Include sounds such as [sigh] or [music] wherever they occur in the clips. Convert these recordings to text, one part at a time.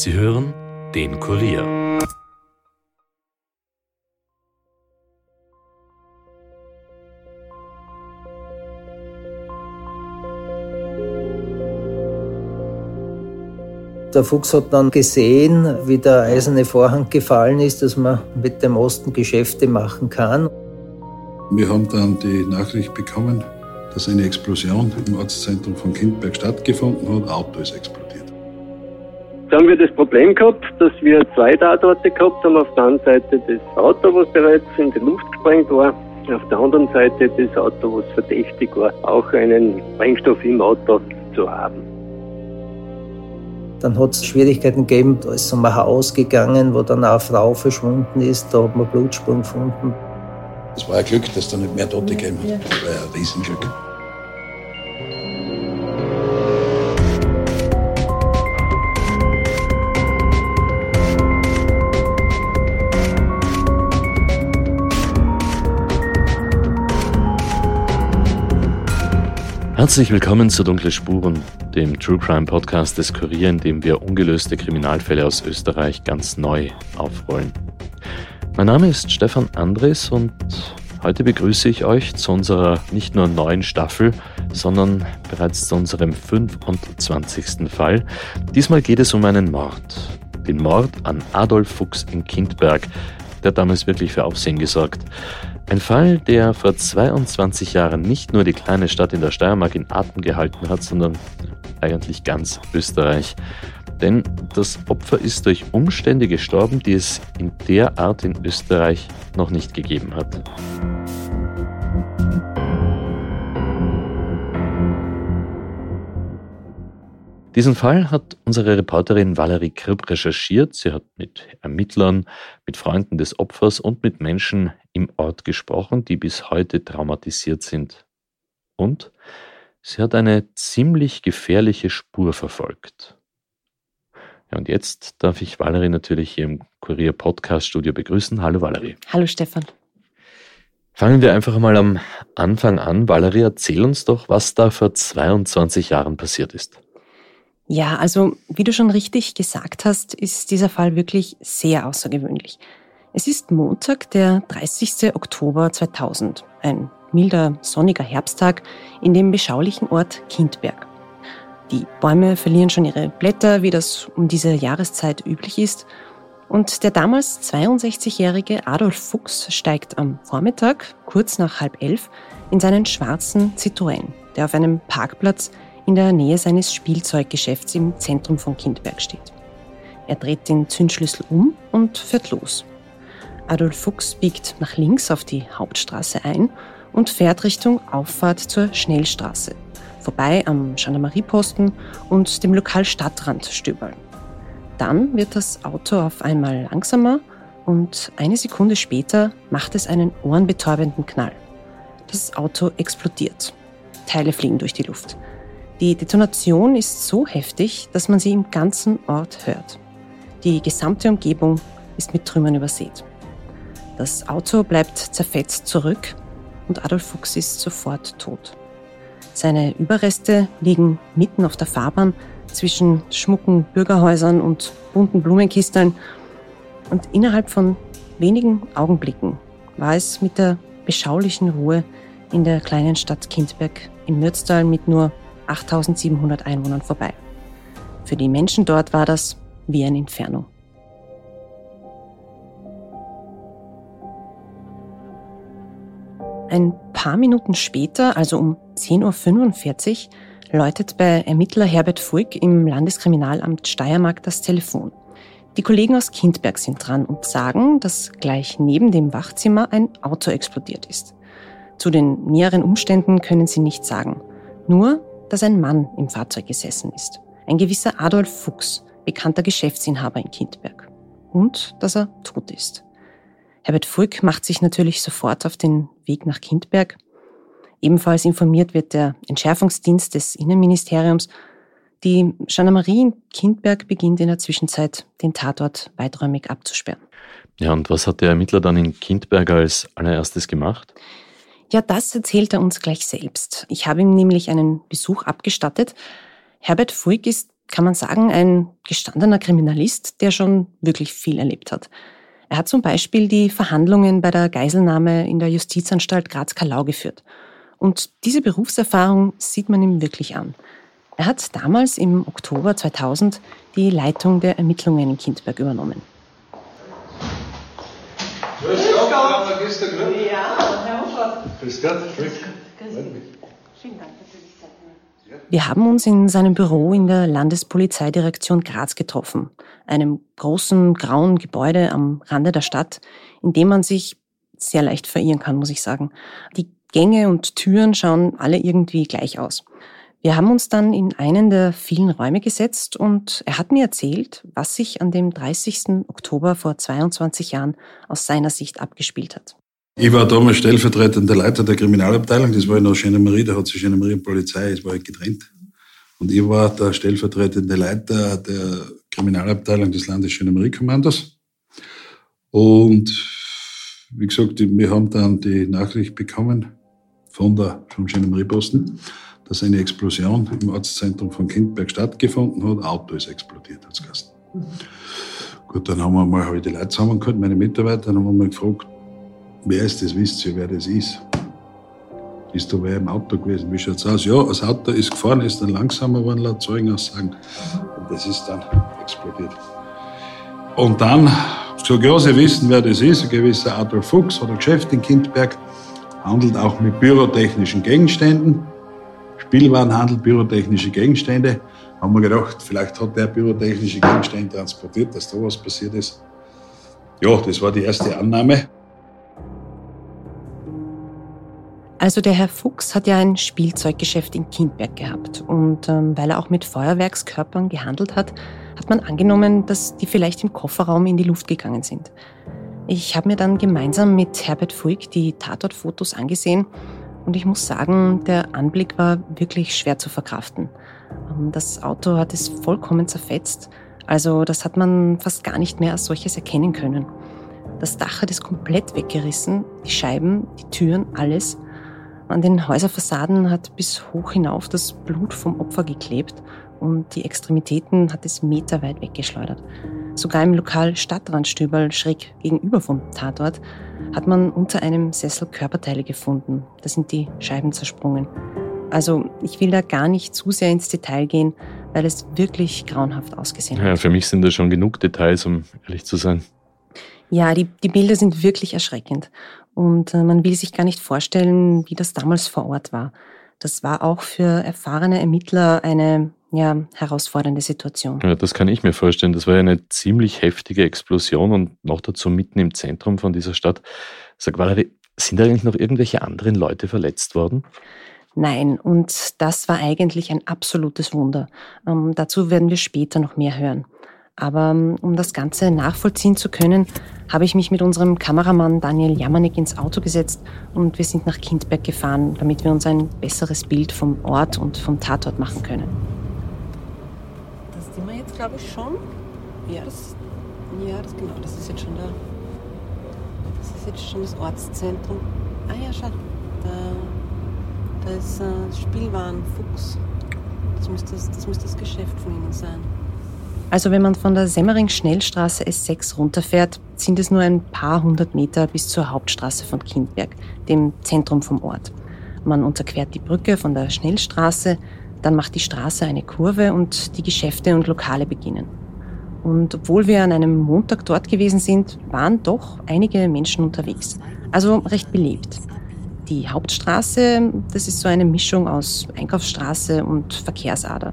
Sie hören den Kurier. Der Fuchs hat dann gesehen, wie der eiserne Vorhang gefallen ist, dass man mit dem Osten Geschäfte machen kann. Wir haben dann die Nachricht bekommen, dass eine Explosion im Ortszentrum von Kindberg stattgefunden hat. Ein Auto ist explodiert. Da haben wir das Problem gehabt, dass wir zwei Tatorte gehabt haben. Auf der einen Seite das Auto, was bereits in die Luft gesprengt war. Auf der anderen Seite das Auto, was verdächtig war, auch einen Sprengstoff im Auto zu haben. Dann hat es Schwierigkeiten gegeben, da ist ein Haus gegangen, wo dann eine Frau verschwunden ist, da hat man Blutspuren gefunden. Es war ein Glück, dass da nicht mehr Tote gegeben hat. Das war ein Riesenglück. Herzlich willkommen zu Dunkle Spuren, dem True Crime Podcast des Kurier, in dem wir ungelöste Kriminalfälle aus Österreich ganz neu aufrollen. Mein Name ist Stefan Andres und heute begrüße ich euch zu unserer nicht nur neuen Staffel, sondern bereits zu unserem 25. Fall. Diesmal geht es um einen Mord. Den Mord an Adolf Fuchs in Kindberg. Der hat damals wirklich für Aufsehen gesorgt. Ein Fall, der vor 22 Jahren nicht nur die kleine Stadt in der Steiermark in Atem gehalten hat, sondern eigentlich ganz Österreich. Denn das Opfer ist durch Umstände gestorben, die es in der Art in Österreich noch nicht gegeben hat. Diesen Fall hat unsere Reporterin Valerie Kripp recherchiert. Sie hat mit Ermittlern, mit Freunden des Opfers und mit Menschen im Ort gesprochen, die bis heute traumatisiert sind. Und sie hat eine ziemlich gefährliche Spur verfolgt. Ja, und jetzt darf ich Valerie natürlich hier im Kurier Podcast Studio begrüßen. Hallo Valerie. Hallo Stefan. Fangen wir einfach mal am Anfang an. Valerie, erzähl uns doch, was da vor 22 Jahren passiert ist. Ja, also wie du schon richtig gesagt hast, ist dieser Fall wirklich sehr außergewöhnlich. Es ist Montag, der 30. Oktober 2000, ein milder, sonniger Herbsttag in dem beschaulichen Ort Kindberg. Die Bäume verlieren schon ihre Blätter, wie das um diese Jahreszeit üblich ist. Und der damals 62-jährige Adolf Fuchs steigt am Vormittag, kurz nach halb elf, in seinen schwarzen Citroën, der auf einem Parkplatz in der Nähe seines Spielzeuggeschäfts im Zentrum von Kindberg steht. Er dreht den Zündschlüssel um und fährt los. Adolf Fuchs biegt nach links auf die Hauptstraße ein und fährt Richtung Auffahrt zur Schnellstraße, vorbei am Gendarmerieposten und dem Lokal Stadtrand stöbern. Dann wird das Auto auf einmal langsamer und eine Sekunde später macht es einen ohrenbetäubenden Knall. Das Auto explodiert. Teile fliegen durch die Luft. Die Detonation ist so heftig, dass man sie im ganzen Ort hört. Die gesamte Umgebung ist mit Trümmern übersät. Das Auto bleibt zerfetzt zurück und Adolf Fuchs ist sofort tot. Seine Überreste liegen mitten auf der Fahrbahn zwischen schmucken Bürgerhäusern und bunten Blumenkisteln. Und innerhalb von wenigen Augenblicken war es mit der beschaulichen Ruhe in der kleinen Stadt Kindberg im Mürztal mit nur 8700 Einwohnern vorbei. Für die Menschen dort war das wie ein Inferno. Ein paar Minuten später, also um 10.45 Uhr, läutet bei Ermittler Herbert Fuig im Landeskriminalamt Steiermark das Telefon. Die Kollegen aus Kindberg sind dran und sagen, dass gleich neben dem Wachzimmer ein Auto explodiert ist. Zu den näheren Umständen können sie nichts sagen. Nur, dass ein Mann im Fahrzeug gesessen ist. Ein gewisser Adolf Fuchs, bekannter Geschäftsinhaber in Kindberg. Und dass er tot ist. Herbert Fulk macht sich natürlich sofort auf den Weg nach Kindberg. Ebenfalls informiert wird der Entschärfungsdienst des Innenministeriums. Die Gendarmerie in Kindberg beginnt in der Zwischenzeit, den Tatort weiträumig abzusperren. Ja, und was hat der Ermittler dann in Kindberg als allererstes gemacht? Ja, das erzählt er uns gleich selbst. Ich habe ihm nämlich einen Besuch abgestattet. Herbert Fuig ist kann man sagen, ein gestandener Kriminalist, der schon wirklich viel erlebt hat. Er hat zum Beispiel die Verhandlungen bei der Geiselnahme in der Justizanstalt Graz-Kalau geführt. Und diese Berufserfahrung sieht man ihm wirklich an. Er hat damals im Oktober 2000 die Leitung der Ermittlungen in Kindberg übernommen. Grüß Gott, Frau Magister Grün. Ja, Herr Hofer. Grüß Gott, Grüß Gott. Vielen Dank. Wir haben uns in seinem Büro in der Landespolizeidirektion Graz getroffen, einem großen grauen Gebäude am Rande der Stadt, in dem man sich sehr leicht verirren kann, muss ich sagen. Die Gänge und Türen schauen alle irgendwie gleich aus. Wir haben uns dann in einen der vielen Räume gesetzt und er hat mir erzählt, was sich an dem 30. Oktober vor 22 Jahren aus seiner Sicht abgespielt hat. Ich war damals stellvertretender Leiter der Kriminalabteilung, das war in der Genemarie, da hat sich Genemarie und Polizei, es war halt getrennt. Und ich war der stellvertretende Leiter der Kriminalabteilung des Landesgendarmeriekommandos. Und wie gesagt, wir haben dann die Nachricht bekommen von der, vom Gendarmerieposten, dass eine Explosion im Ortszentrum von Kindberg stattgefunden hat. Auto ist explodiert, es mhm. Gut, dann haben wir mal halt die Leute zusammengeholt, meine Mitarbeiter, dann haben wir mal gefragt, wer ist das, wisst ihr, wer das ist? Ist da wer im Auto gewesen? Wie schaut's aus? Ja, das Auto ist gefahren, ist dann langsamer geworden, laut Zeugenaussagen. Und das ist dann explodiert. Und dann, so ja, Sie wissen, wer das ist, ein gewisser Adolf Fuchs, hat ein Geschäft in Kindberg, handelt auch mit pyrotechnischen Gegenständen. Spielwarenhandel, pyrotechnische Gegenstände. Haben wir gedacht, vielleicht hat der pyrotechnische Gegenstände transportiert, dass da was passiert ist. Ja, das war die erste Annahme. Also der Herr Fuchs hat ja ein Spielzeuggeschäft in Kindberg gehabt und ähm, weil er auch mit Feuerwerkskörpern gehandelt hat, hat man angenommen, dass die vielleicht im Kofferraum in die Luft gegangen sind. Ich habe mir dann gemeinsam mit Herbert Fuig die Tatortfotos angesehen und ich muss sagen, der Anblick war wirklich schwer zu verkraften. Ähm, das Auto hat es vollkommen zerfetzt, also das hat man fast gar nicht mehr als solches erkennen können. Das Dach hat es komplett weggerissen, die Scheiben, die Türen, alles. An den Häuserfassaden hat bis hoch hinauf das Blut vom Opfer geklebt und die Extremitäten hat es meterweit weggeschleudert. Sogar im Lokal Stadtrandstüberl schräg gegenüber vom Tatort hat man unter einem Sessel Körperteile gefunden. Da sind die Scheiben zersprungen. Also ich will da gar nicht zu sehr ins Detail gehen, weil es wirklich grauenhaft ausgesehen hat. Ja, für mich sind da schon genug Details, um ehrlich zu sein. Ja, die, die Bilder sind wirklich erschreckend. Und äh, man will sich gar nicht vorstellen, wie das damals vor Ort war. Das war auch für erfahrene Ermittler eine ja, herausfordernde Situation. Ja, das kann ich mir vorstellen. Das war ja eine ziemlich heftige Explosion und noch dazu mitten im Zentrum von dieser Stadt. Sag Valerie, sind da eigentlich noch irgendwelche anderen Leute verletzt worden? Nein, und das war eigentlich ein absolutes Wunder. Ähm, dazu werden wir später noch mehr hören. Aber ähm, um das Ganze nachvollziehen zu können, habe ich mich mit unserem Kameramann Daniel Jamanek ins Auto gesetzt und wir sind nach Kindberg gefahren, damit wir uns ein besseres Bild vom Ort und vom Tatort machen können. Das sind wir jetzt, glaube ich, schon. Ja, das, ja, das genau, das ist jetzt schon der, das ist jetzt schon das Ortszentrum. Ah ja, schau, da, da ist äh, Spielwaren Fuchs. Das müsste das, das müsste das Geschäft von ihnen sein. Also wenn man von der Semmering-Schnellstraße S6 runterfährt, sind es nur ein paar hundert Meter bis zur Hauptstraße von Kindberg, dem Zentrum vom Ort. Man unterquert die Brücke von der Schnellstraße, dann macht die Straße eine Kurve und die Geschäfte und Lokale beginnen. Und obwohl wir an einem Montag dort gewesen sind, waren doch einige Menschen unterwegs. Also recht belebt. Die Hauptstraße, das ist so eine Mischung aus Einkaufsstraße und Verkehrsader.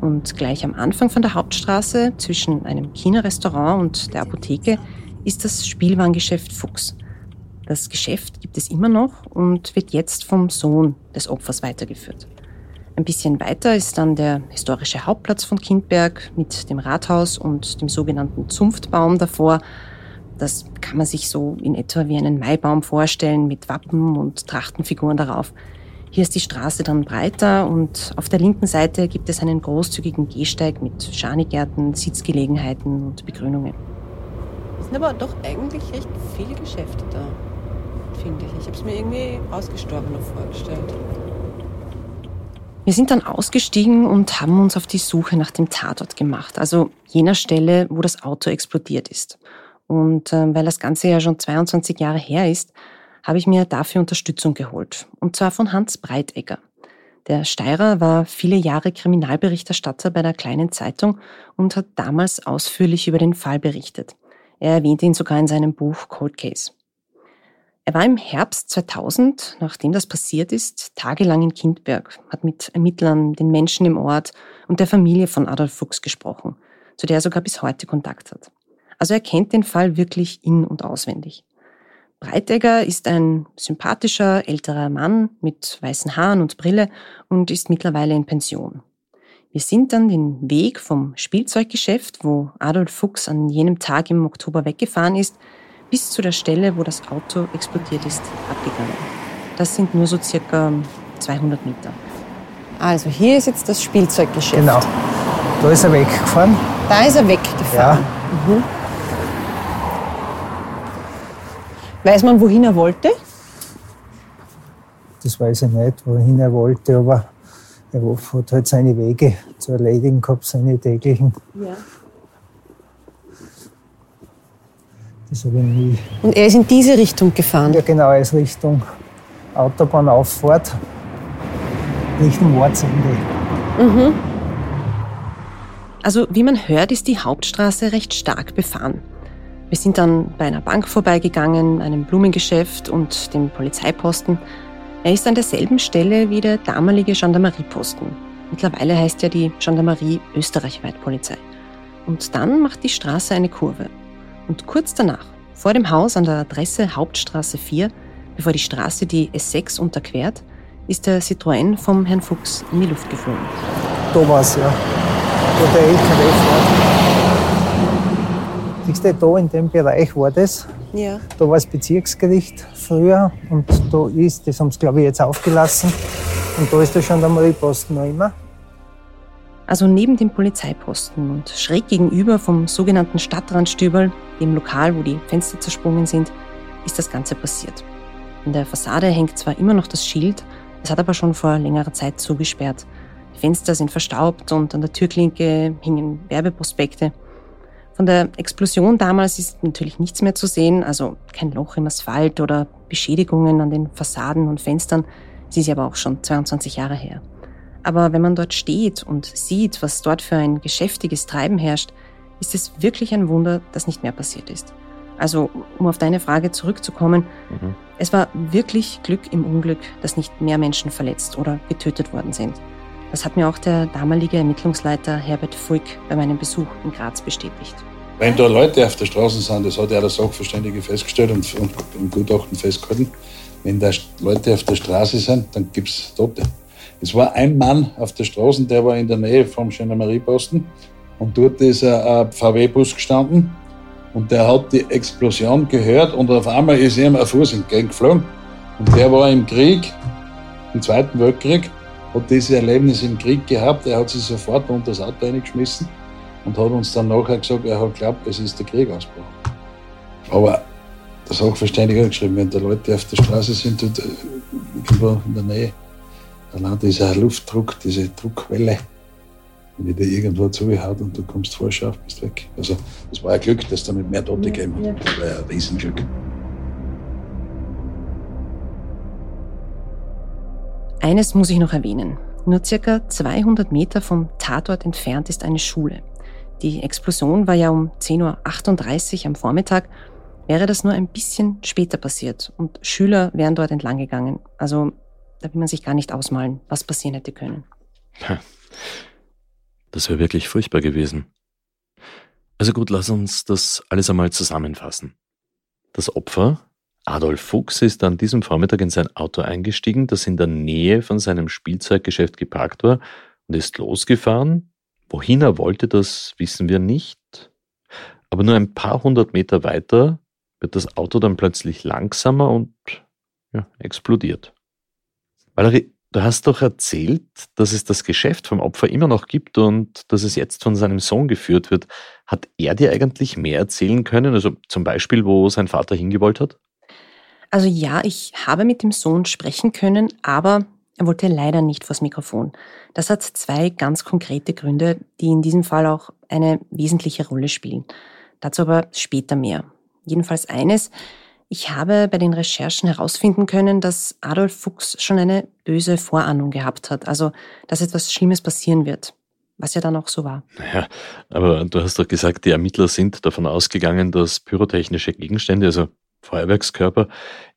Und gleich am Anfang von der Hauptstraße, zwischen einem China-Restaurant und der Apotheke, ist das Spielwarengeschäft Fuchs. Das Geschäft gibt es immer noch und wird jetzt vom Sohn des Opfers weitergeführt. Ein bisschen weiter ist dann der historische Hauptplatz von Kindberg mit dem Rathaus und dem sogenannten Zunftbaum davor. Das kann man sich so in etwa wie einen Maibaum vorstellen mit Wappen und Trachtenfiguren darauf. Hier ist die Straße dann breiter und auf der linken Seite gibt es einen großzügigen Gehsteig mit Schanigärten, Sitzgelegenheiten und Begrünungen. Es sind aber doch eigentlich recht viele Geschäfte da, finde ich. Ich habe es mir irgendwie ausgestorbener vorgestellt. Wir sind dann ausgestiegen und haben uns auf die Suche nach dem Tatort gemacht, also jener Stelle, wo das Auto explodiert ist. Und äh, weil das Ganze ja schon 22 Jahre her ist, habe ich mir dafür Unterstützung geholt. Und zwar von Hans Breitegger. Der Steirer war viele Jahre Kriminalberichterstatter bei der kleinen Zeitung und hat damals ausführlich über den Fall berichtet. Er erwähnte ihn sogar in seinem Buch Cold Case. Er war im Herbst 2000, nachdem das passiert ist, tagelang in Kindberg, hat mit Ermittlern, den Menschen im Ort und der Familie von Adolf Fuchs gesprochen, zu der er sogar bis heute Kontakt hat. Also er kennt den Fall wirklich in- und auswendig. Breitegger ist ein sympathischer älterer Mann mit weißen Haaren und Brille und ist mittlerweile in Pension. Wir sind dann den Weg vom Spielzeuggeschäft, wo Adolf Fuchs an jenem Tag im Oktober weggefahren ist, bis zu der Stelle, wo das Auto explodiert ist, abgegangen. Das sind nur so circa 200 Meter. Also hier ist jetzt das Spielzeuggeschäft. Genau. Da ist er weggefahren. Da ist er weggefahren. Ja. Mhm. Weiß man, wohin er wollte? Das weiß ich nicht, wohin er wollte, aber er hat halt seine Wege zu erledigen gehabt, seine täglichen. Ja. Das habe ich nie. Und er ist in diese Richtung gefahren. Ja, genau, er ist Richtung Autobahnauffahrt, Richtung Ortsende. Also wie man hört, ist die Hauptstraße recht stark befahren. Wir sind dann bei einer Bank vorbeigegangen, einem Blumengeschäft und dem Polizeiposten. Er ist an derselben Stelle wie der damalige Gendarmerieposten. Mittlerweile heißt ja die Gendarmerie österreichweit Polizei. Und dann macht die Straße eine Kurve. Und kurz danach, vor dem Haus an der Adresse Hauptstraße 4, bevor die Straße die S6 unterquert, ist der Citroën vom Herrn Fuchs in die Luft geflogen. Da war ja, wo der LKW fährt. Du, da in dem Bereich war das. Ja. Da war das Bezirksgericht früher und da ist, das haben sie glaube ich jetzt aufgelassen, und da ist der Gendarmerieposten noch immer. Also neben dem Polizeiposten und schräg gegenüber vom sogenannten Stadtrandstübel, dem Lokal, wo die Fenster zersprungen sind, ist das Ganze passiert. In der Fassade hängt zwar immer noch das Schild, es hat aber schon vor längerer Zeit zugesperrt. Die Fenster sind verstaubt und an der Türklinke hingen Werbeprospekte. Von der Explosion damals ist natürlich nichts mehr zu sehen, also kein Loch im Asphalt oder Beschädigungen an den Fassaden und Fenstern. Sie ist ja aber auch schon 22 Jahre her. Aber wenn man dort steht und sieht, was dort für ein geschäftiges Treiben herrscht, ist es wirklich ein Wunder, dass nicht mehr passiert ist. Also, um auf deine Frage zurückzukommen, Mhm. es war wirklich Glück im Unglück, dass nicht mehr Menschen verletzt oder getötet worden sind. Das hat mir auch der damalige Ermittlungsleiter Herbert Fuig bei meinem Besuch in Graz bestätigt. Wenn da Leute auf der Straße sind, das hat ja der Sachverständige festgestellt und, und im Gutachten festgehalten, wenn da Leute auf der Straße sind, dann gibt es Tote. Es war ein Mann auf der Straße, der war in der Nähe vom Gendarmerieposten und dort ist ein, ein VW-Bus gestanden und der hat die Explosion gehört und auf einmal ist ihm ein Fuß entgegengeflogen und der war im Krieg, im Zweiten Weltkrieg, hat dieses Erlebnis im Krieg gehabt, er hat sich sofort unter das Auto reingeschmissen und hat uns dann nachher gesagt, er hat geglaubt, es ist der Krieg ausgebrochen. Aber der Sachverständige hat geschrieben, wenn da Leute auf der Straße sind, dort, äh, irgendwo in der Nähe, allein dieser Luftdruck, diese Druckwelle, wenn die dir irgendwo zuhaut und du kommst vorscharf, bist weg. Also, das war ein Glück, dass da nicht mehr Tote gegeben hat. Das war ein Riesenglück. Eines muss ich noch erwähnen. Nur circa 200 Meter vom Tatort entfernt ist eine Schule. Die Explosion war ja um 10.38 Uhr am Vormittag. Wäre das nur ein bisschen später passiert und Schüler wären dort entlang gegangen. Also da will man sich gar nicht ausmalen, was passieren hätte können. Das wäre wirklich furchtbar gewesen. Also gut, lass uns das alles einmal zusammenfassen. Das Opfer, Adolf Fuchs, ist an diesem Vormittag in sein Auto eingestiegen, das in der Nähe von seinem Spielzeuggeschäft geparkt war, und ist losgefahren. Wohin er wollte, das wissen wir nicht. Aber nur ein paar hundert Meter weiter wird das Auto dann plötzlich langsamer und ja, explodiert. Valerie, du hast doch erzählt, dass es das Geschäft vom Opfer immer noch gibt und dass es jetzt von seinem Sohn geführt wird. Hat er dir eigentlich mehr erzählen können? Also zum Beispiel, wo sein Vater hingewollt hat? Also ja, ich habe mit dem Sohn sprechen können, aber Er wollte leider nicht vors Mikrofon. Das hat zwei ganz konkrete Gründe, die in diesem Fall auch eine wesentliche Rolle spielen. Dazu aber später mehr. Jedenfalls eines, ich habe bei den Recherchen herausfinden können, dass Adolf Fuchs schon eine böse Vorahnung gehabt hat, also dass etwas Schlimmes passieren wird, was ja dann auch so war. Naja, aber du hast doch gesagt, die Ermittler sind davon ausgegangen, dass pyrotechnische Gegenstände, also Feuerwerkskörper,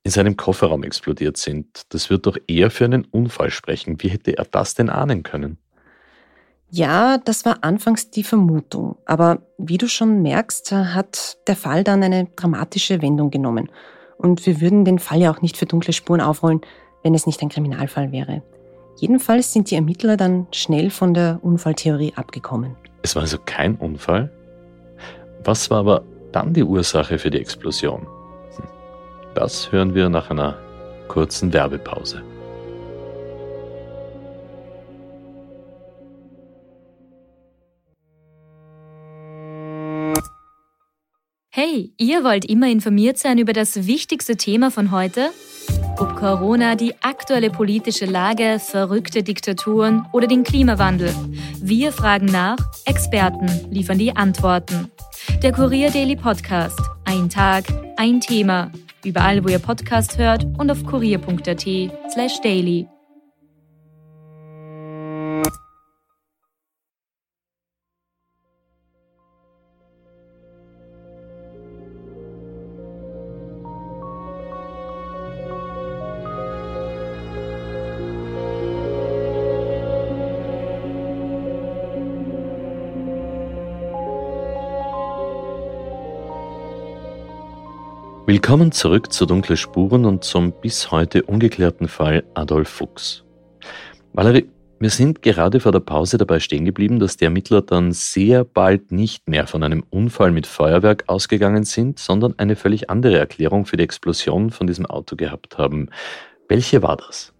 in seinem Kofferraum explodiert sind. Das wird doch eher für einen Unfall sprechen. Wie hätte er das denn ahnen können? Ja, das war anfangs die Vermutung. Aber wie du schon merkst, hat der Fall dann eine dramatische Wendung genommen. Und wir würden den Fall ja auch nicht für dunkle Spuren aufrollen, wenn es nicht ein Kriminalfall wäre. Jedenfalls sind die Ermittler dann schnell von der Unfalltheorie abgekommen. Es war also kein Unfall? Was war aber dann die Ursache für die Explosion? Das hören wir nach einer kurzen Werbepause. Hey, ihr wollt immer informiert sein über das wichtigste Thema von heute? Ob Corona, die aktuelle politische Lage, verrückte Diktaturen oder den Klimawandel. Wir fragen nach, Experten liefern die Antworten. Der Kurier Daily Podcast. Ein Tag, ein Thema. Überall, wo ihr Podcast hört und auf kurier.at slash daily. Willkommen zurück zu Dunkle Spuren und zum bis heute ungeklärten Fall Adolf Fuchs. Valerie, wir sind gerade vor der Pause dabei stehen geblieben, dass die Ermittler dann sehr bald nicht mehr von einem Unfall mit Feuerwerk ausgegangen sind, sondern eine völlig andere Erklärung für die Explosion von diesem Auto gehabt haben. Welche war das?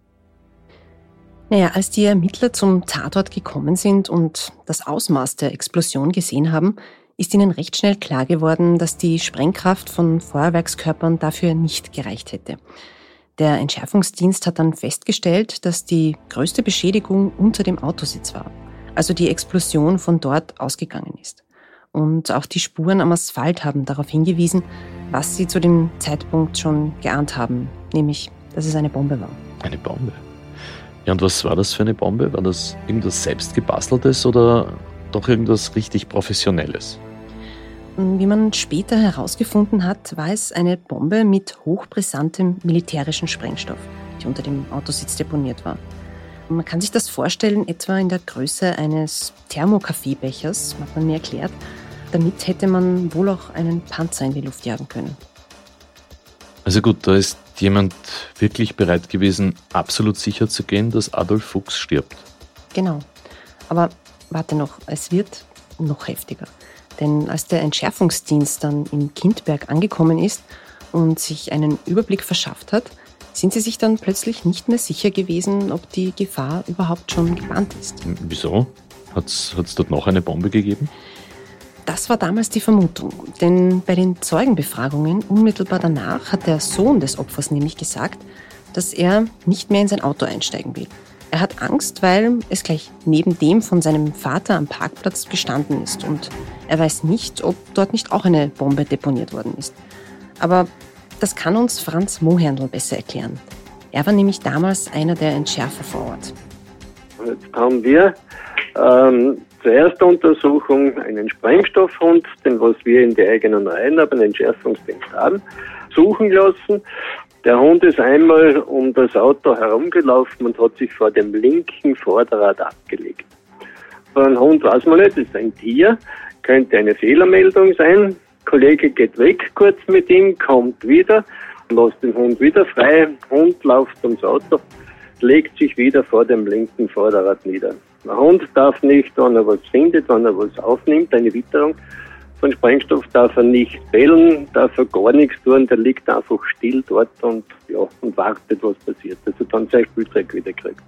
Naja, als die Ermittler zum Tatort gekommen sind und das Ausmaß der Explosion gesehen haben, ist ihnen recht schnell klar geworden, dass die Sprengkraft von Feuerwerkskörpern dafür nicht gereicht hätte. Der Entschärfungsdienst hat dann festgestellt, dass die größte Beschädigung unter dem Autositz war, also die Explosion von dort ausgegangen ist. Und auch die Spuren am Asphalt haben darauf hingewiesen, was sie zu dem Zeitpunkt schon geahnt haben, nämlich, dass es eine Bombe war. Eine Bombe? Ja, und was war das für eine Bombe? War das irgendwas selbstgebasteltes oder doch irgendwas richtig Professionelles? Wie man später herausgefunden hat, war es eine Bombe mit hochbrisantem militärischen Sprengstoff, die unter dem Autositz deponiert war. Man kann sich das vorstellen, etwa in der Größe eines Thermokaffeebechers, hat man mir erklärt. Damit hätte man wohl auch einen Panzer in die Luft jagen können. Also gut, da ist jemand wirklich bereit gewesen, absolut sicher zu gehen, dass Adolf Fuchs stirbt. Genau. Aber warte noch, es wird noch heftiger. Denn als der Entschärfungsdienst dann in Kindberg angekommen ist und sich einen Überblick verschafft hat, sind sie sich dann plötzlich nicht mehr sicher gewesen, ob die Gefahr überhaupt schon gebannt ist. Wieso? Hat es dort noch eine Bombe gegeben? Das war damals die Vermutung, denn bei den Zeugenbefragungen unmittelbar danach hat der Sohn des Opfers nämlich gesagt, dass er nicht mehr in sein Auto einsteigen will. Er hat Angst, weil es gleich neben dem von seinem Vater am Parkplatz gestanden ist und er weiß nicht, ob dort nicht auch eine Bombe deponiert worden ist. Aber das kann uns Franz Moherndl besser erklären. Er war nämlich damals einer der Entschärfer vor Ort. Jetzt haben wir ähm, zur ersten Untersuchung einen Sprengstoffhund, den was wir in die eigenen Reihen haben, einen Entschärfungsdienst haben, suchen lassen. Der Hund ist einmal um das Auto herumgelaufen und hat sich vor dem linken Vorderrad abgelegt. Einen Hund weiß man nicht, ist ein Tier, könnte eine Fehlermeldung sein. Kollege geht weg kurz mit ihm, kommt wieder, lässt den Hund wieder frei, Hund läuft ums Auto, legt sich wieder vor dem linken Vorderrad nieder. Der Hund darf nicht, wenn er was findet, wenn er was aufnimmt, eine Witterung, von Sprengstoff darf er nicht bellen, darf er gar nichts tun, der liegt einfach still dort und, ja, und wartet, was passiert, dass er dann sein Spielzeug wieder kriegt.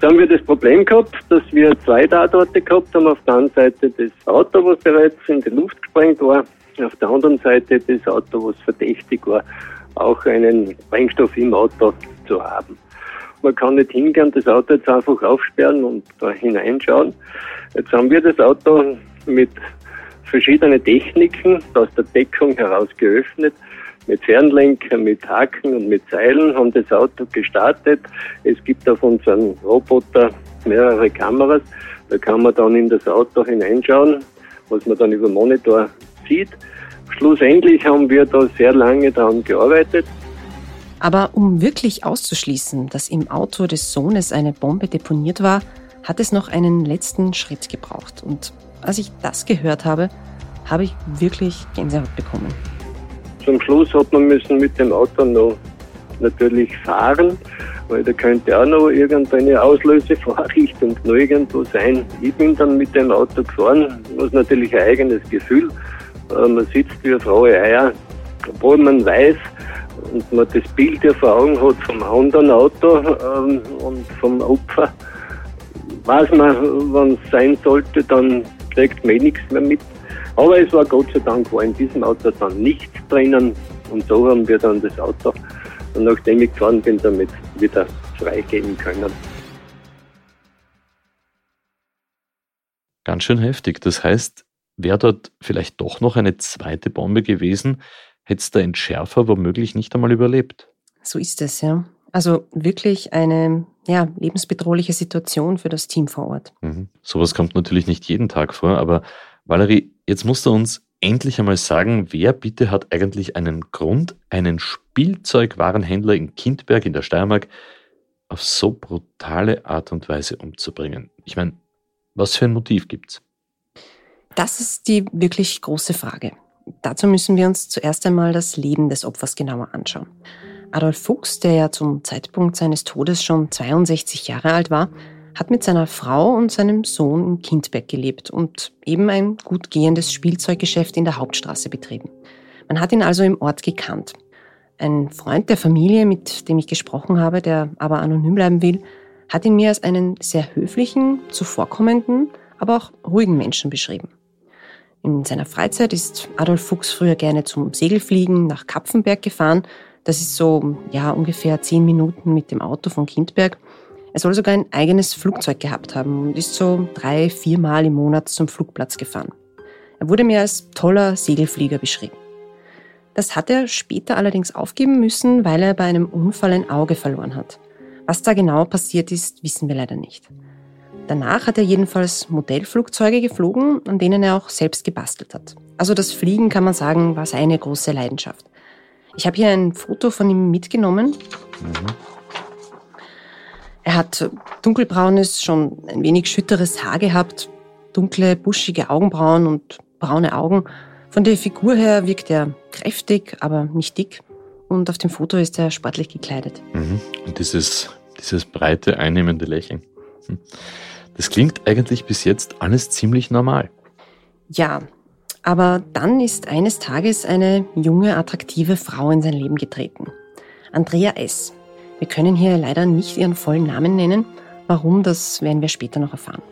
Dann haben wir das Problem gehabt, dass wir zwei Tatorte gehabt haben. Auf der einen Seite das Auto, was bereits in die Luft gesprengt war. Auf der anderen Seite das Auto, was verdächtig war, auch einen Sprengstoff im Auto zu haben. Man kann nicht hingehen, das Auto jetzt einfach aufsperren und da hineinschauen. Jetzt haben wir das Auto mit verschiedenen Techniken aus der Deckung heraus geöffnet mit Fernlenker, mit Haken und mit Seilen, haben das Auto gestartet. Es gibt auf unserem Roboter mehrere Kameras. Da kann man dann in das Auto hineinschauen, was man dann über Monitor sieht. Schlussendlich haben wir da sehr lange daran gearbeitet. Aber um wirklich auszuschließen, dass im Auto des Sohnes eine Bombe deponiert war, hat es noch einen letzten Schritt gebraucht. Und als ich das gehört habe, habe ich wirklich Gänsehaut bekommen. Zum Schluss hat man müssen mit dem Auto noch natürlich fahren, weil da könnte auch noch irgendeine Auslösevorrichtung [laughs] noch irgendwo sein. Ich bin dann mit dem Auto gefahren, was natürlich ein eigenes Gefühl. Äh, man sitzt wie eine frohe Eier, obwohl man weiß und man das Bild ja vor Augen hat vom anderen Auto ähm, und vom Opfer, weiß man, wann es sein sollte, dann kriegt man eh nichts mehr mit. Aber es war Gott sei Dank war in diesem Auto dann nichts drinnen und so haben wir dann das Auto, und nachdem ich gefahren bin, damit wieder freigeben können. Ganz schön heftig. Das heißt, wäre dort vielleicht doch noch eine zweite Bombe gewesen, hätte es der Entschärfer womöglich nicht einmal überlebt. So ist es, ja. Also wirklich eine ja, lebensbedrohliche Situation für das Team vor Ort. Mhm. Sowas kommt natürlich nicht jeden Tag vor, aber Valerie, jetzt musst du uns endlich einmal sagen, wer bitte hat eigentlich einen Grund, einen Spielzeugwarenhändler in Kindberg in der Steiermark auf so brutale Art und Weise umzubringen? Ich meine, was für ein Motiv gibt's? Das ist die wirklich große Frage. Dazu müssen wir uns zuerst einmal das Leben des Opfers genauer anschauen. Adolf Fuchs, der ja zum Zeitpunkt seines Todes schon 62 Jahre alt war, hat mit seiner Frau und seinem Sohn in Kindberg gelebt und eben ein gut gehendes Spielzeuggeschäft in der Hauptstraße betrieben. Man hat ihn also im Ort gekannt. Ein Freund der Familie, mit dem ich gesprochen habe, der aber anonym bleiben will, hat ihn mir als einen sehr höflichen, zuvorkommenden, aber auch ruhigen Menschen beschrieben. In seiner Freizeit ist Adolf Fuchs früher gerne zum Segelfliegen nach Kapfenberg gefahren. Das ist so, ja, ungefähr zehn Minuten mit dem Auto von Kindberg. Er soll sogar ein eigenes Flugzeug gehabt haben und ist so drei, viermal im Monat zum Flugplatz gefahren. Er wurde mir als toller Segelflieger beschrieben. Das hat er später allerdings aufgeben müssen, weil er bei einem Unfall ein Auge verloren hat. Was da genau passiert ist, wissen wir leider nicht. Danach hat er jedenfalls Modellflugzeuge geflogen, an denen er auch selbst gebastelt hat. Also das Fliegen, kann man sagen, war seine große Leidenschaft. Ich habe hier ein Foto von ihm mitgenommen. Mhm. Er hat dunkelbraunes, schon ein wenig schütteres Haar gehabt, dunkle, buschige Augenbrauen und braune Augen. Von der Figur her wirkt er kräftig, aber nicht dick. Und auf dem Foto ist er sportlich gekleidet. Mhm. Und dieses, dieses breite, einnehmende Lächeln. Hm. Das klingt eigentlich bis jetzt alles ziemlich normal. Ja, aber dann ist eines Tages eine junge, attraktive Frau in sein Leben getreten. Andrea S. Wir können hier leider nicht ihren vollen Namen nennen. Warum, das werden wir später noch erfahren.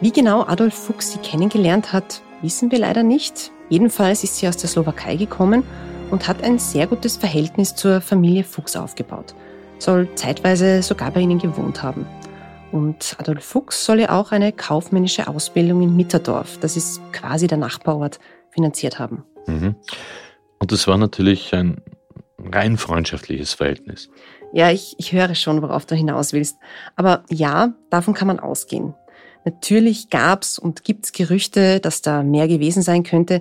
Wie genau Adolf Fuchs sie kennengelernt hat, wissen wir leider nicht. Jedenfalls ist sie aus der Slowakei gekommen und hat ein sehr gutes Verhältnis zur Familie Fuchs aufgebaut. Soll zeitweise sogar bei ihnen gewohnt haben. Und Adolf Fuchs soll ja auch eine kaufmännische Ausbildung in Mitterdorf, das ist quasi der Nachbarort, finanziert haben. Mhm. Und das war natürlich ein rein freundschaftliches Verhältnis. Ja, ich, ich höre schon, worauf du hinaus willst. Aber ja, davon kann man ausgehen. Natürlich gab's und gibt's Gerüchte, dass da mehr gewesen sein könnte.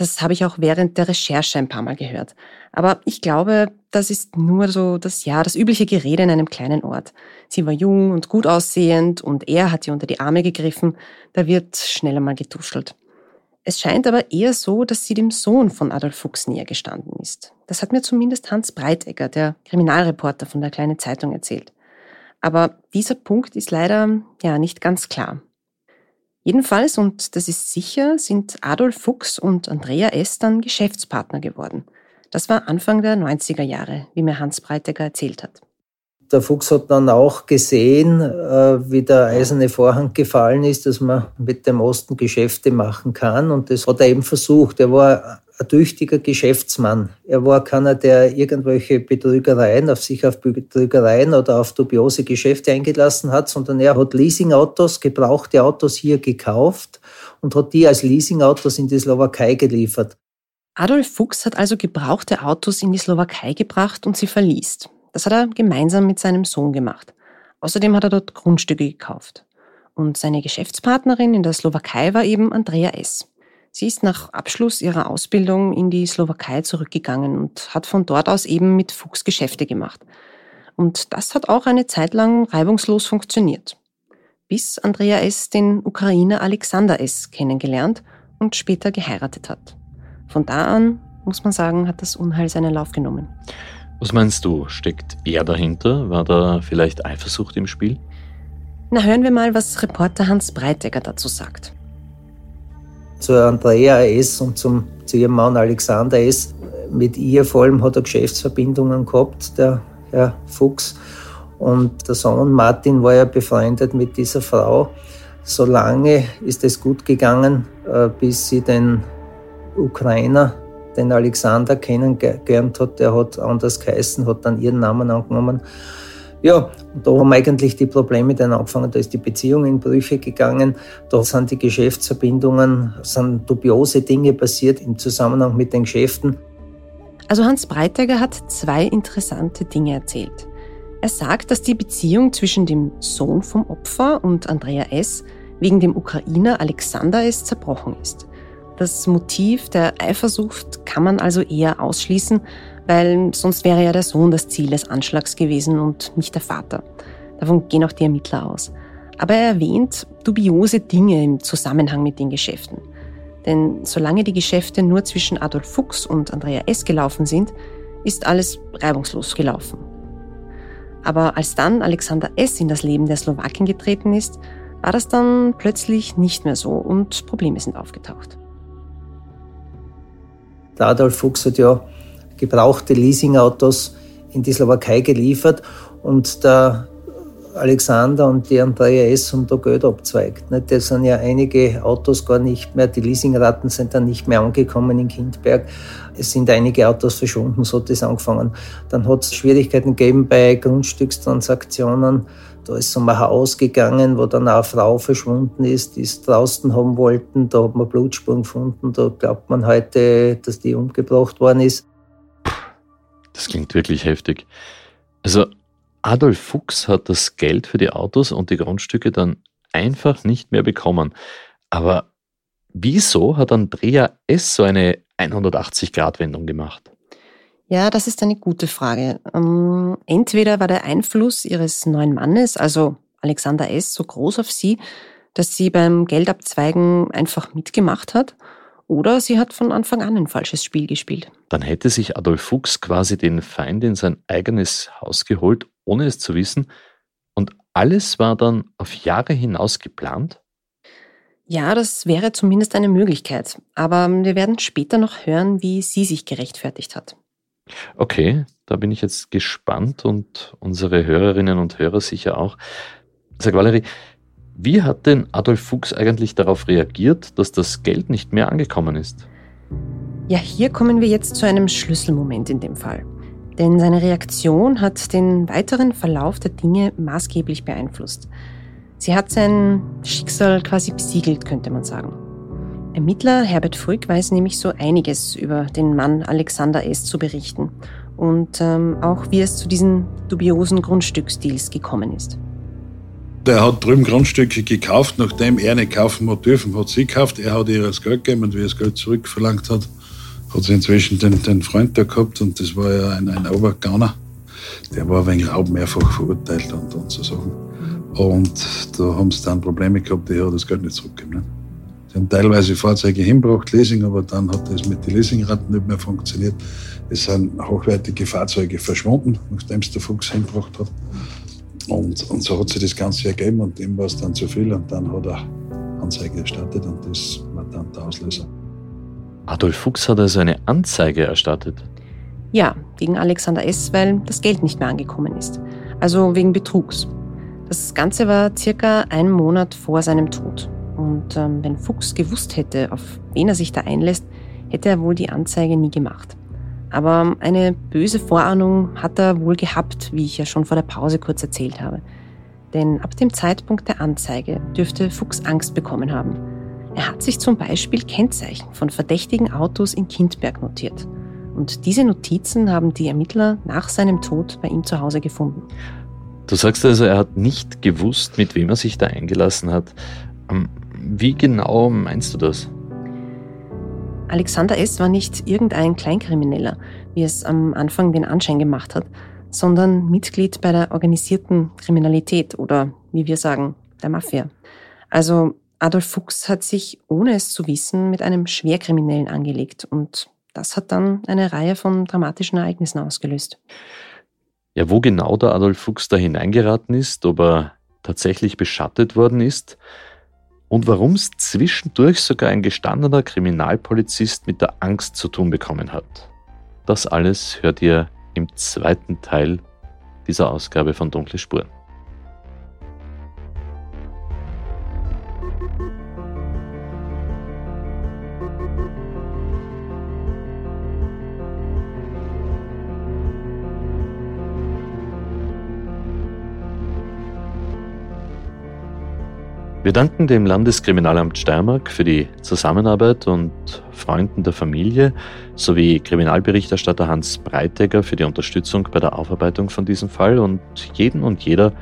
Das habe ich auch während der Recherche ein paar Mal gehört. Aber ich glaube, das ist nur so das, ja, das übliche Gerede in einem kleinen Ort. Sie war jung und gut aussehend und er hat ihr unter die Arme gegriffen. Da wird schneller mal getuschelt. Es scheint aber eher so, dass sie dem Sohn von Adolf Fuchs näher gestanden ist. Das hat mir zumindest Hans Breitegger, der Kriminalreporter von der Kleinen Zeitung, erzählt. Aber dieser Punkt ist leider ja nicht ganz klar. Jedenfalls, und das ist sicher, sind Adolf Fuchs und Andrea S. dann Geschäftspartner geworden. Das war Anfang der 90er Jahre, wie mir Hans Breitegger erzählt hat der Fuchs hat dann auch gesehen, äh, wie der eiserne Vorhang gefallen ist, dass man mit dem Osten Geschäfte machen kann. Und das hat er eben versucht. Er war ein tüchtiger Geschäftsmann. Er war keiner, der irgendwelche Betrügereien auf sich auf Betrügereien oder auf dubiose Geschäfte eingelassen hat, sondern er hat Leasingautos, gebrauchte Autos hier gekauft und hat die als Leasingautos in die Slowakei geliefert. Adolf Fuchs hat also gebrauchte Autos in die Slowakei gebracht und sie verliest. Das hat er gemeinsam mit seinem Sohn gemacht. Außerdem hat er dort Grundstücke gekauft. Und seine Geschäftspartnerin in der Slowakei war eben Andrea S. Sie ist nach Abschluss ihrer Ausbildung in die Slowakei zurückgegangen und hat von dort aus eben mit Fuchs Geschäfte gemacht. Und das hat auch eine Zeit lang reibungslos funktioniert. Bis Andrea S. den Ukrainer Alexander S. kennengelernt und später geheiratet hat. Von da an, muss man sagen, hat das Unheil seinen Lauf genommen. Was meinst du, steckt er dahinter? War da vielleicht Eifersucht im Spiel? Na, hören wir mal, was Reporter Hans Breitegger dazu sagt. Zu Andrea S. und zum, zu ihrem Mann Alexander S. Mit ihr vor allem hat er Geschäftsverbindungen gehabt, der Herr Fuchs. Und der Sohn Martin war ja befreundet mit dieser Frau. So lange ist es gut gegangen, äh, bis sie den Ukrainer, den Alexander, kennengelernt hat. Der hat anders geheißen, hat dann ihren Namen angenommen. Ja, da haben eigentlich die Probleme dann angefangen. Da ist die Beziehung in Brüche gegangen. Da sind die Geschäftsverbindungen, sind dubiose Dinge passiert im Zusammenhang mit den Geschäften. Also Hans Breitegger hat zwei interessante Dinge erzählt. Er sagt, dass die Beziehung zwischen dem Sohn vom Opfer und Andrea S. wegen dem Ukrainer Alexander S. zerbrochen ist. Das Motiv der Eifersucht kann man also eher ausschließen, weil sonst wäre ja der Sohn das Ziel des Anschlags gewesen und nicht der Vater. Davon gehen auch die Ermittler aus. Aber er erwähnt dubiose Dinge im Zusammenhang mit den Geschäften. Denn solange die Geschäfte nur zwischen Adolf Fuchs und Andrea S. gelaufen sind, ist alles reibungslos gelaufen. Aber als dann Alexander S. in das Leben der Slowakin getreten ist, war das dann plötzlich nicht mehr so und Probleme sind aufgetaucht. Adolf Fuchs hat ja gebrauchte Leasingautos in die Slowakei geliefert und der Alexander und die Andrea S. haben da Geld abzweigt. Da sind ja einige Autos gar nicht mehr, die Leasingraten sind dann nicht mehr angekommen in Kindberg. Es sind einige Autos verschwunden, so hat das angefangen. Dann hat es Schwierigkeiten gegeben bei Grundstückstransaktionen. Da ist um ein Haus gegangen, wo dann eine Frau verschwunden ist, die es draußen haben wollten. Da hat man Blutspuren gefunden. Da glaubt man heute, dass die umgebracht worden ist. Das klingt wirklich heftig. Also Adolf Fuchs hat das Geld für die Autos und die Grundstücke dann einfach nicht mehr bekommen. Aber wieso hat Andrea S. so eine 180-Grad-Wendung gemacht? Ja, das ist eine gute Frage. Ähm, entweder war der Einfluss ihres neuen Mannes, also Alexander S., so groß auf sie, dass sie beim Geldabzweigen einfach mitgemacht hat, oder sie hat von Anfang an ein falsches Spiel gespielt. Dann hätte sich Adolf Fuchs quasi den Feind in sein eigenes Haus geholt, ohne es zu wissen. Und alles war dann auf Jahre hinaus geplant? Ja, das wäre zumindest eine Möglichkeit. Aber wir werden später noch hören, wie sie sich gerechtfertigt hat. Okay, da bin ich jetzt gespannt und unsere Hörerinnen und Hörer sicher auch. Sag Valerie, wie hat denn Adolf Fuchs eigentlich darauf reagiert, dass das Geld nicht mehr angekommen ist? Ja, hier kommen wir jetzt zu einem Schlüsselmoment in dem Fall. Denn seine Reaktion hat den weiteren Verlauf der Dinge maßgeblich beeinflusst. Sie hat sein Schicksal quasi besiegelt, könnte man sagen. Ermittler Herbert Frück weiß nämlich so einiges über den Mann Alexander S. zu berichten und ähm, auch wie es zu diesen dubiosen Grundstücksdeals gekommen ist. Der hat drüben Grundstücke gekauft, nachdem er nicht kaufen hat dürfen, hat sie gekauft. Er hat ihr das Geld gegeben und wie er das Geld zurückverlangt hat, hat sie inzwischen den, den Freund da gehabt und das war ja ein, ein Obergauner. Der war wegen Raub mehrfach verurteilt und, und so Sachen. Und da haben sie dann Probleme gehabt, die hat das Geld nicht zurückgegeben. Ne? Sie haben teilweise Fahrzeuge hingebracht, Leasing, aber dann hat das mit den Leasingraten nicht mehr funktioniert. Es sind hochwertige Fahrzeuge verschwunden, nachdem es der Fuchs hingebracht hat. Und, und so hat sich das Ganze ergeben und dem war es dann zu viel und dann hat er Anzeige erstattet und das war dann der Auslöser. Adolf Fuchs hat also eine Anzeige erstattet? Ja, gegen Alexander S., weil das Geld nicht mehr angekommen ist. Also wegen Betrugs. Das Ganze war circa einen Monat vor seinem Tod. Und ähm, wenn Fuchs gewusst hätte, auf wen er sich da einlässt, hätte er wohl die Anzeige nie gemacht. Aber eine böse Vorahnung hat er wohl gehabt, wie ich ja schon vor der Pause kurz erzählt habe. Denn ab dem Zeitpunkt der Anzeige dürfte Fuchs Angst bekommen haben. Er hat sich zum Beispiel Kennzeichen von verdächtigen Autos in Kindberg notiert. Und diese Notizen haben die Ermittler nach seinem Tod bei ihm zu Hause gefunden. Du sagst also, er hat nicht gewusst, mit wem er sich da eingelassen hat. Wie genau meinst du das? Alexander S. war nicht irgendein Kleinkrimineller, wie es am Anfang den Anschein gemacht hat, sondern Mitglied bei der organisierten Kriminalität oder, wie wir sagen, der Mafia. Also Adolf Fuchs hat sich, ohne es zu wissen, mit einem Schwerkriminellen angelegt und das hat dann eine Reihe von dramatischen Ereignissen ausgelöst. Ja, wo genau der Adolf Fuchs da hineingeraten ist, ob er tatsächlich beschattet worden ist und warum es zwischendurch sogar ein gestandener Kriminalpolizist mit der Angst zu tun bekommen hat. Das alles hört ihr im zweiten Teil dieser Ausgabe von Dunkle Spuren. Wir danken dem Landeskriminalamt Steiermark für die Zusammenarbeit und Freunden der Familie sowie Kriminalberichterstatter Hans Breitegger für die Unterstützung bei der Aufarbeitung von diesem Fall und jeden und jeder,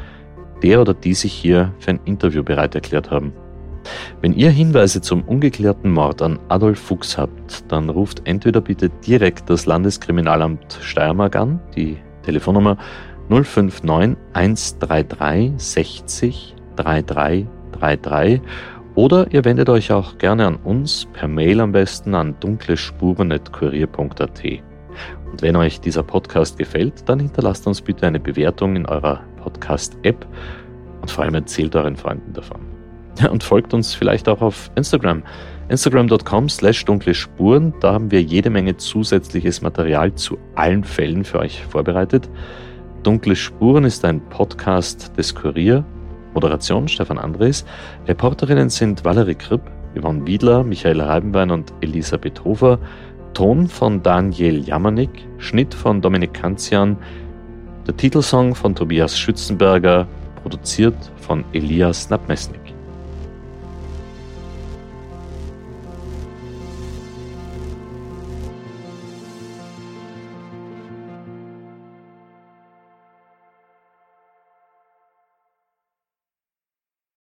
der oder die sich hier für ein Interview bereit erklärt haben. Wenn ihr Hinweise zum ungeklärten Mord an Adolf Fuchs habt, dann ruft entweder bitte direkt das Landeskriminalamt Steiermark an, die Telefonnummer 059 133 60 33 33 oder ihr wendet euch auch gerne an uns per Mail am besten an dunklespuren.kurier.at. Und wenn euch dieser Podcast gefällt, dann hinterlasst uns bitte eine Bewertung in eurer Podcast-App und vor allem erzählt euren Freunden davon. Und folgt uns vielleicht auch auf Instagram. Instagram.com slash dunkle Spuren. Da haben wir jede Menge zusätzliches Material zu allen Fällen für euch vorbereitet. Dunkle Spuren ist ein Podcast des Kurier Moderation Stefan Andres. Reporterinnen sind Valerie Kripp, Yvonne Wiedler, Michael Reibenbein und Elisabeth Hofer. Ton von Daniel Jamanik, Schnitt von Dominik Kanzian, der Titelsong von Tobias Schützenberger, produziert von Elias Nabmesnik.